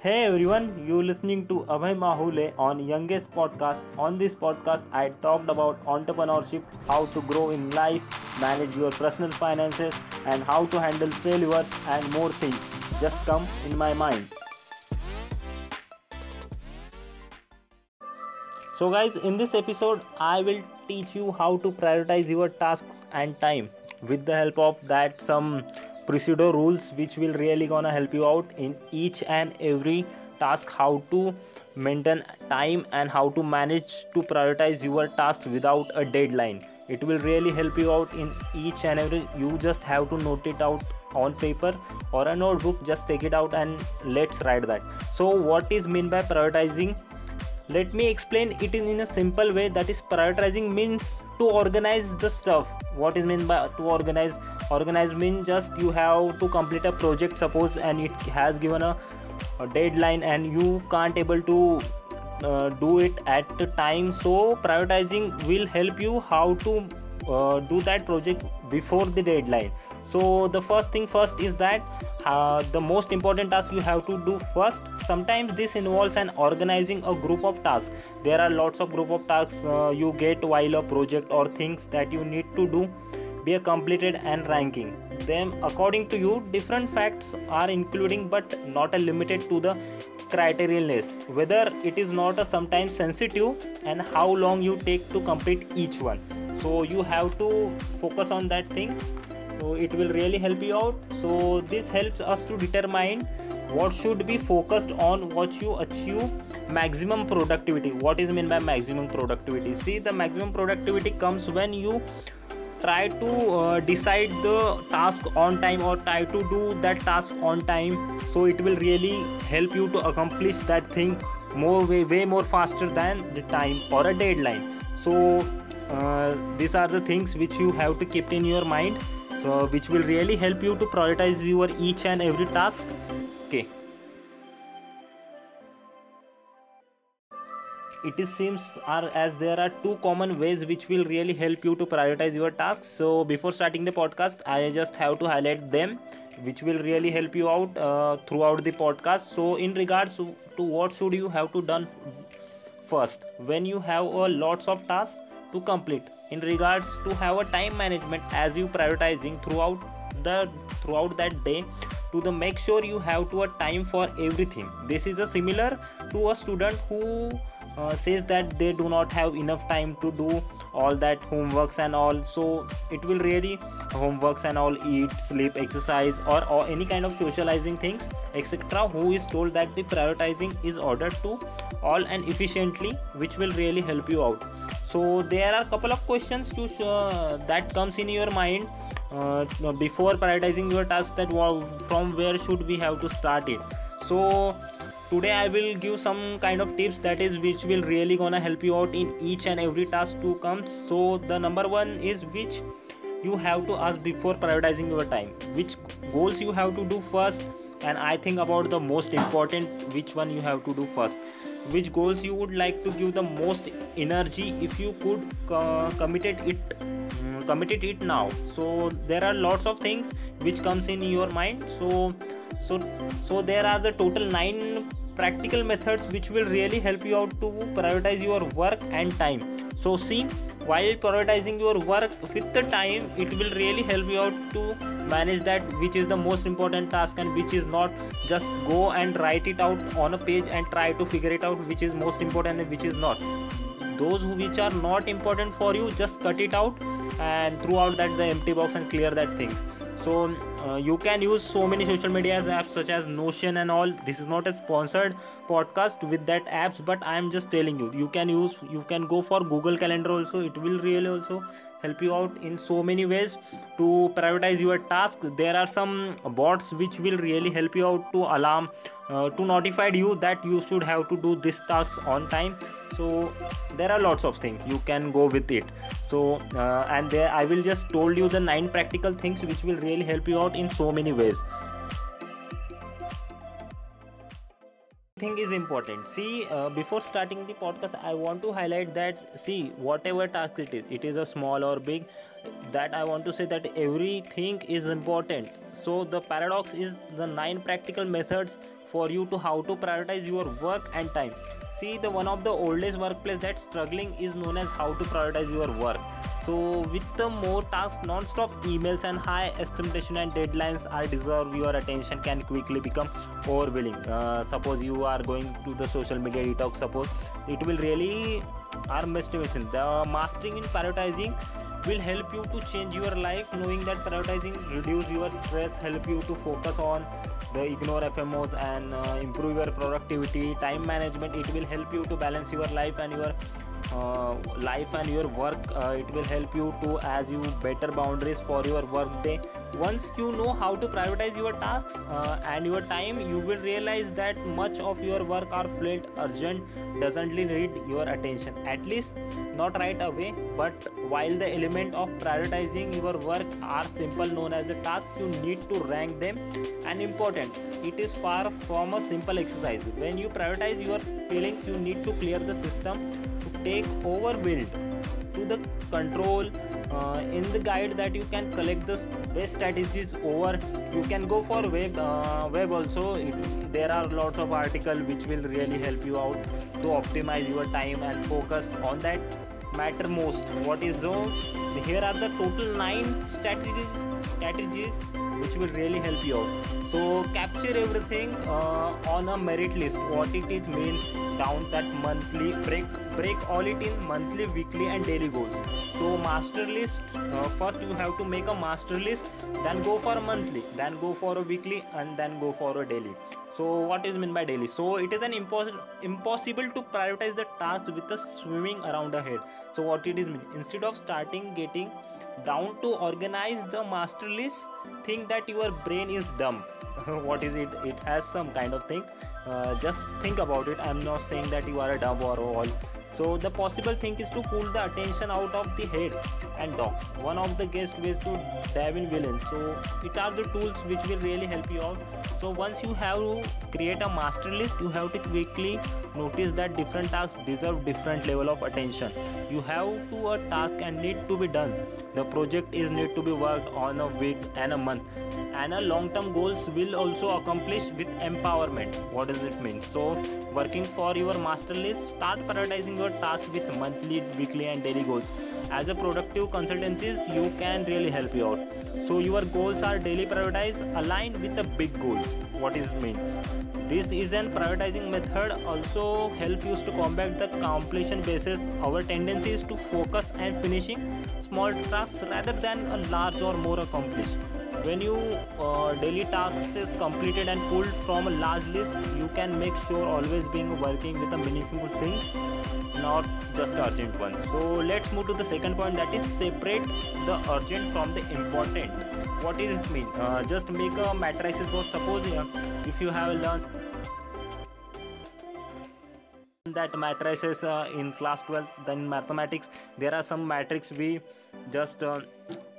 Hey everyone, You're listening to Abhay Mahule on Youngest Podcast. On this podcast, I talked about entrepreneurship, how to grow in life, manage your personal finances, and how to handle failures and more things. Just come in my mind. So, guys, in this episode, I will teach you how to prioritize your tasks and time with the help of that some procedure rules which will really gonna help you out in each and every task how to maintain time and how to manage to prioritize your task without a deadline. It will really help you out in each and every you just have to note it out on paper or a notebook just take it out and let's write that. So what is mean by prioritizing let me explain it in, a simple way that is prioritizing means to organize the stuff. What is meant by to organize? Organize means just you have to complete a project suppose and it has given a, a deadline and you can't able to uh, do it at the time. So prioritizing will help you how to uh, do that project before the deadline. So the first thing first is that uh, the most important task you have to do first sometimes this involves an organizing a group of tasks. There are lots of group of tasks uh, you get while a project or things that you need to do be completed and ranking them according to you. Different facts are including but not limited to the criterion list whether it is not a sometimes sensitive and how long you take to complete each one so you have to focus on that things. So it will really help you out. So this helps us to determine what should be focused on what you achieve maximum productivity. What is meant by maximum productivity? See the maximum productivity comes when you try to uh, decide the task on time or try to do that task on time. So it will really help you to accomplish that thing more way, way more faster than the time or a deadline. So uh, these are the things which you have to keep in your mind so which will really help you to prioritize your each and every task. Okay. It is seems are as there are two common ways which will really help you to prioritize your tasks. So before starting the podcast i just have to highlight them which will really help you out uh, throughout the podcast. So in regards to, what should you have to done first when you have a lots of tasks to complete. In regards to have a time management as you prioritizing throughout the throughout that day to the make sure you have to a time for everything. This is a similar to a student who uh, says that they do not have enough time to do all that homeworks and all. So it will really homeworks and all eat sleep exercise or, or any kind of socializing things etc who is told that the prioritizing is ordered to all and efficiently which will really help you out. So there are a couple of questions to uh, that comes in your mind uh, before prioritizing your task that from where should we have to start it? So today i will give some kind of tips that is which will really gonna help you out in each and every task to come. So the number one is which you have to ask before prioritizing your time. Which goals you have to do first and i think about the most important which one you have to do first. Which goals you would like to give the most energy if you could uh, committed it committed it now. So there are lots of things which comes in your mind. So so so there are the total 9 practical methods which will really help you out to prioritize your work and time. So see while prioritizing your work with the time it will really help you out to manage that which is the most important task and which is not just go and write it out on a page and try to figure it out which is most important and which is not. Those which are not important for you just cut it out and throughout that the empty box and clear that things. So uh, you can use so many social media apps such as notion and all. This is not a sponsored podcast with that apps but i am just telling you you can use you can go for google calendar also. It will really also help you out in so many ways. To prioritize your tasks there are some bots which will really help you out to alarm uh, to notify you that you should have to do this tasks on time so there are lots of things. You can go with it. So uh, and there i will just told you the nine practical things which will really help you out in so many ways. Thing is important. See uh, before starting the podcast i want to highlight that see whatever task it is it is a small or big that i want to say that everything is important. So the paradox is the nine practical methods for you to how to prioritize your work and time. See the one of the oldest workplace that's struggling is known as how to prioritize your work. So with the more tasks non-stop emails and high expectation and deadlines are deserve your attention can quickly become overwhelming. Uh, suppose you are going to the social media detox suppose it will really harm estimation the mastering in prioritizing will help you to change your life knowing that prioritizing reduce your stress help you to focus on the ignore fmos and uh, improve your productivity time management. It will help you to balance your life and your uh, life and your work. Uh, it will help you to as you better boundaries for your work day once you know how to prioritize your tasks uh, and your time you will realize that much of your work are felt urgent doesn't need your attention. At least not right away but while the element of prioritizing your work are simple known as the tasks you need to rank them and important. It is far from a simple exercise. When you prioritize your feelings you need to clear the system to take over build to the control uh, in the guide that you can collect the best strategies over. You can go for web uh, web also. It, there are lots of article which will really help you out to optimize your time and focus on that matter most. What is so here are the total nine strategies strategies which will really help you out. So capture everything uh, on a merit list. What it is mean down that monthly break break all it in monthly weekly and daily goals. So master list uh, first you have to make a master list then go for a monthly then go for a weekly and then go for a daily. So what is mean by daily? So it is an impossible impossible to prioritize the task with a swimming around a head. So what it is mean? Instead of starting getting down to organize the master list think that your brain is dumb what is it? It has some kind of things. Uh, just think about it. I'm not saying that you are a dumb or all. So the possible thing is to pull the attention out of the head and dogs. One of the guest ways to dive in villains. So it are the tools which will really help you out. So once you have to create a master list you have to quickly notice that different tasks deserve different level of attention. You have to a task and need to be done. The project is need to be worked on a week and a month and our long term goals will also accomplish with empowerment. What does it mean? So working for your master list start prioritizing your tasks with monthly weekly and daily goals. As a productive consultancies you can really help you out. So your goals are daily prioritized aligned with the big goals. What is mean? This is an prioritizing method. Also help you to combat the completion basis. Our tendency is to focus and finishing small tasks rather than a large or more accomplished when you uh, daily tasks is completed and pulled from a large list you can make sure always being working with the meaningful things not just urgent ones. So let's move to the second point that is separate the urgent from the important. What does it mean? Uh, just make a matrices for suppose uh, if you have learned that matrices uh, in class 12 then mathematics there are some matrix we just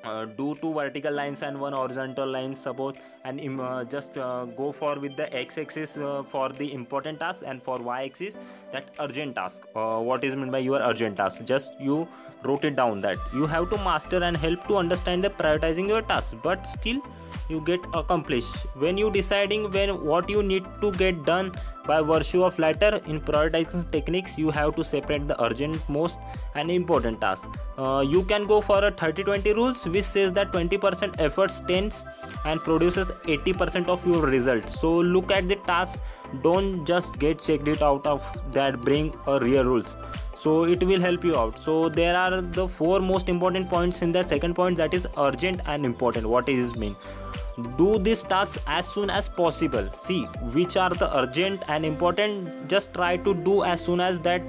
uh, do two vertical lines and one horizontal line suppose and uh, just uh, go for with the x-axis uh, for the important task and for y-axis that urgent task. Uh, what is meant by your urgent task? Just you wrote it down that you have to master and help to understand the prioritizing your task but still you get accomplished. When you deciding when what you need to get done by virtue of latter in prioritizing techniques you have to separate the urgent most and important tasks. Uh, you can go for a 30 20 rules which says that 20% effort tends and produces 80% of your results so look at the tasks. Don't just get checked it out of that bring a real rules. So it will help you out. So there are the four most important points in the second point that is urgent and important. What is this mean do this task as soon as possible. See which are the urgent and important. Just try to do as soon as that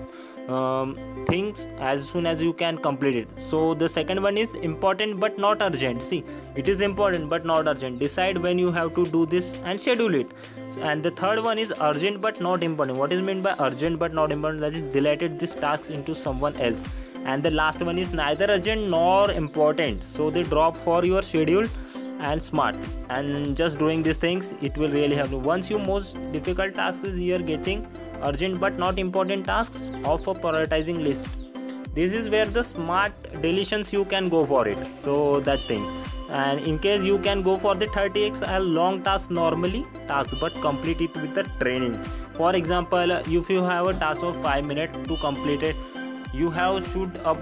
um, things as soon as you can complete it. So the second one is important but not urgent. See it is important but not urgent. Decide when you have to do this and schedule it. And the third one is urgent but not important. What is meant by urgent but not important? That is deleted this task into someone else. And the last one is neither urgent nor important. So they drop for your schedule and smart. And just doing these things it will really help you. Once your most difficult task is here getting urgent but not important tasks off a prioritizing list. This is where the smart deletions you can go for it. So that thing. And in case you can go for the 30x a long task normally task but complete it with the training. For example if you have a task of 5 minutes to complete it you have should a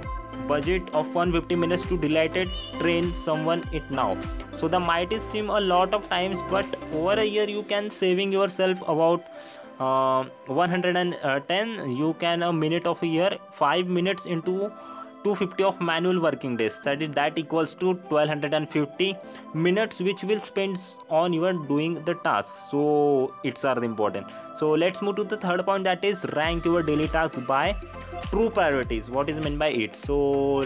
budget of 150 minutes to delighted train someone it now. So the might seem a lot of times but over a year you can saving yourself about uh, 110 you can a minute of a year 5 minutes into 250 of manual working days. That is that equals to 1250 minutes which will spend on your doing the task. So it's are important. So let's move to the third point that is rank your daily tasks by true priorities. What is meant by it? So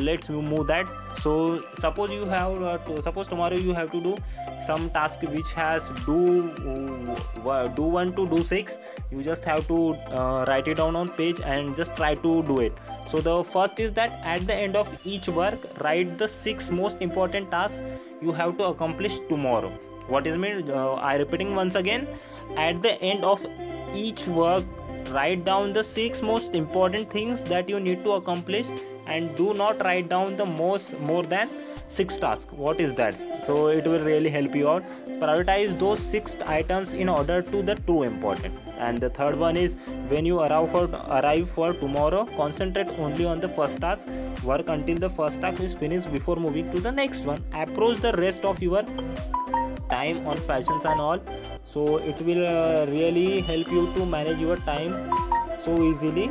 let's move that. So suppose you have uh, to, suppose tomorrow you have to do some task which has do uh, do one to do six. You just have to uh, write it down on page and just try to do it so the first is that at the end of each work write the six most important tasks you have to accomplish tomorrow. What is mean uh, i repeating once again. At the end of each work write down the six most important things that you need to accomplish and do not write down the most more than six tasks. What is that? So it will really help you out. Prioritize those six items in order to the two important. And the third one is when you arrive for arrive for tomorrow concentrate only on the first task. Work until the first task is finished before moving to the next one. Approach the rest of your time on fashions and all. So it will uh, really help you to manage your time so easily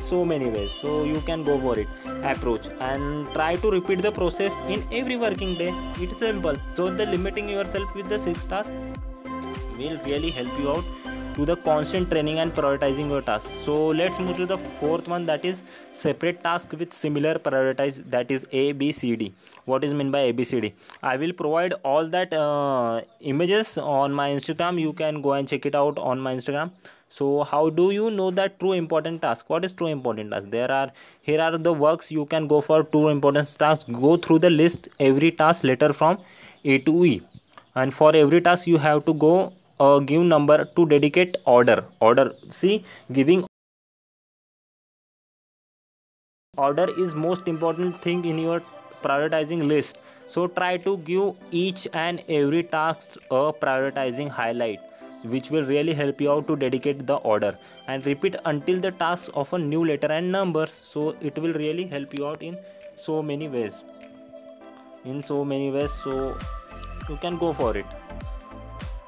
so many ways so you can go for it approach. And try to repeat the process in every working day it's simple so the limiting yourself with the six tasks will really help you out to the constant training and prioritizing your tasks so let's move to the fourth one that is separate task with similar prioritize that is a b c d. What is meant by a b c d? I will provide all that uh, images on my instagram. You can go and check it out on my instagram. So how do you know that true important task? What is true important task? There are here are the works you can go for true important tasks. Go through the list every task letter from a to e. And for every task you have to go uh, give number to dedicate order. Order see giving order is most important thing in your prioritizing list. So try to give each and every task a prioritizing highlight which will really help you out to dedicate the order. And repeat until the tasks of a new letter and numbers. So it will really help you out in so many ways. In so many ways so you can go for it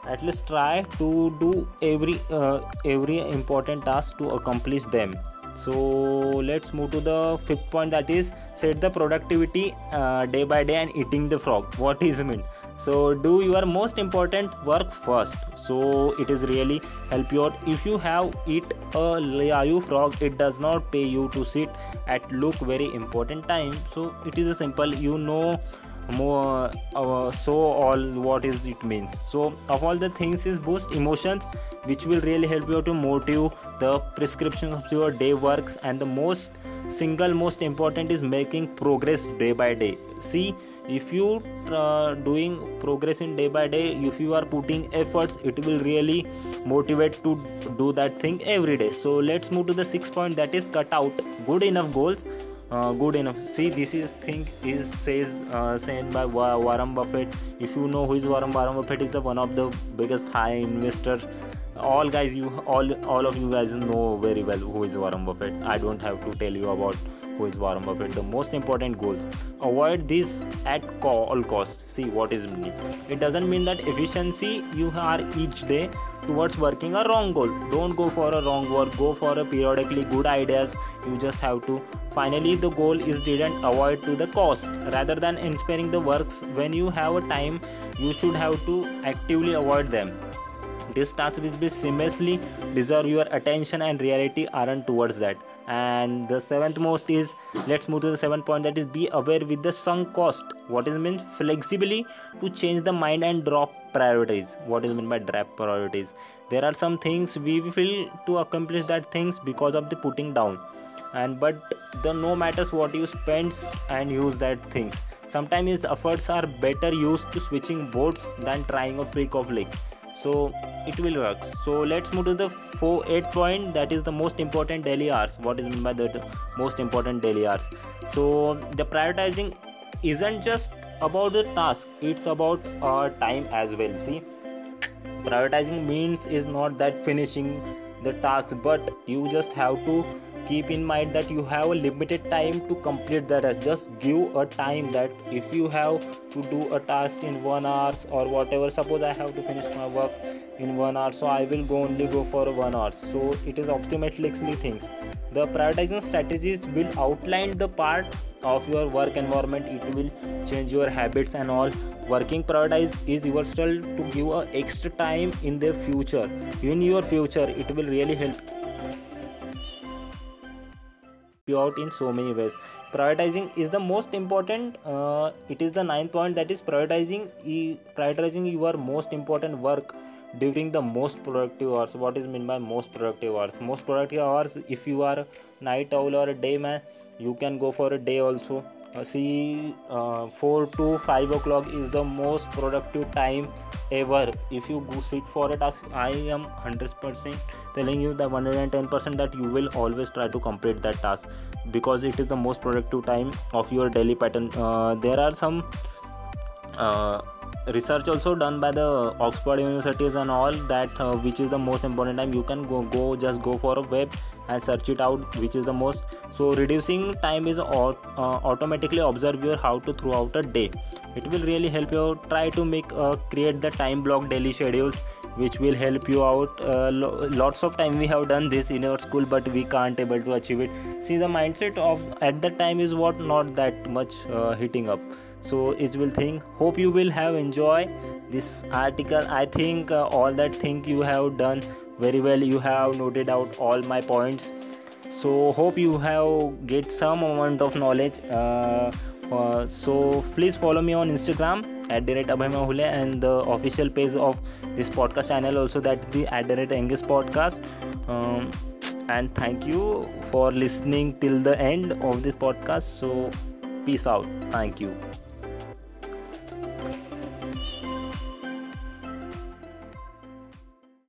at least try to do every uh, every important task to accomplish them. So let's move to the fifth point that is set the productivity uh, day by day and eating the frog. What is mean? So do your most important work first. So it is really help you out. If you have eat a layu frog it does not pay you to sit at look very important time. So it is a simple you know more uh, so all what is it means. So of all the things is boost emotions which will really help you to motive the prescription of your day works. And the most single most important is making progress day by day. See if you uh, doing progress in day by day if you are putting efforts it will really motivate to do that thing every day. So let's move to the sixth point that is cut out. Good enough goals uh, good enough see this is thing is says uh, said by warren buffett if you know who is warren warren buffett is the one of the biggest high investor all guys you all all of you guys know very well who is warren buffett i don't have to tell you about who is Warren Buffett. The most important goals. Avoid this at all costs. See what is meaning. It doesn't mean that efficiency you are each day towards working a wrong goal. Don't go for a wrong work. Go for a periodically good ideas. You just have to. Finally, the goal is didn't avoid to the cost. Rather than inspiring the works. When you have a time, you should have to actively avoid them. These tasks will be seamlessly deserve your attention and reality aren't towards that. And the seventh most is let's move to the seventh point that is be aware with the sunk cost. What is meant flexibly to change the mind and drop priorities. What is meant by drop priorities? There are some things we feel to accomplish that things because of the putting down and but the no matters what you spend and use that things. Sometimes efforts are better used to switching boards than trying a freak of leg so it will work. So let's move to the four eighth point. That is the most important daily hours. What is meant by the most important daily hours? So the prioritizing isn't just about the task. It's about uh, time as well. See prioritizing means is not that finishing the task but you just have to keep in mind that you have a limited time to complete that. Just give a time that if you have to do a task in one hours or whatever suppose i have to finish my work in one hour so i will go only go for one hour. So it is optimally things. The prioritizing strategies will outline the part of your work environment. It will change your habits and all. Working prioritize is yourself to give a extra time in the future. In your future it will really help you out in so many ways. Prioritizing is the most important uh, it is the ninth point that is prioritizing prioritizing your most important work during the most productive hours. What is mean by most productive hours? Most productive hours if you are night owl or a day man you can go for a day also see uh, 4 to 5 o'clock is the most productive time ever. If you go sit for a task i am 100% telling you the 110% that you will always try to complete that task because it is the most productive time of your daily pattern. Uh, there are some uh, research also done by the oxford universities and all that uh, which is the most important time you can go go just go for a web and search it out which is the most. So reducing time is uh, automatically observe your how to throughout a day. It will really help you try to make uh, create the time block daily schedules which will help you out. Uh, lo- lots of time we have done this in our school but we can't able to achieve it. See the mindset of at that time is what not that much uh, hitting up so it will think hope you will have enjoy this article i think uh, all that thing you have done very well you have noted out all my points so hope you have get some amount of knowledge uh, uh, so please follow me on instagram at and the official page of this podcast channel also that the at the Angus podcast. Um, and thank you for listening till the end of this podcast. So peace out. Thank you.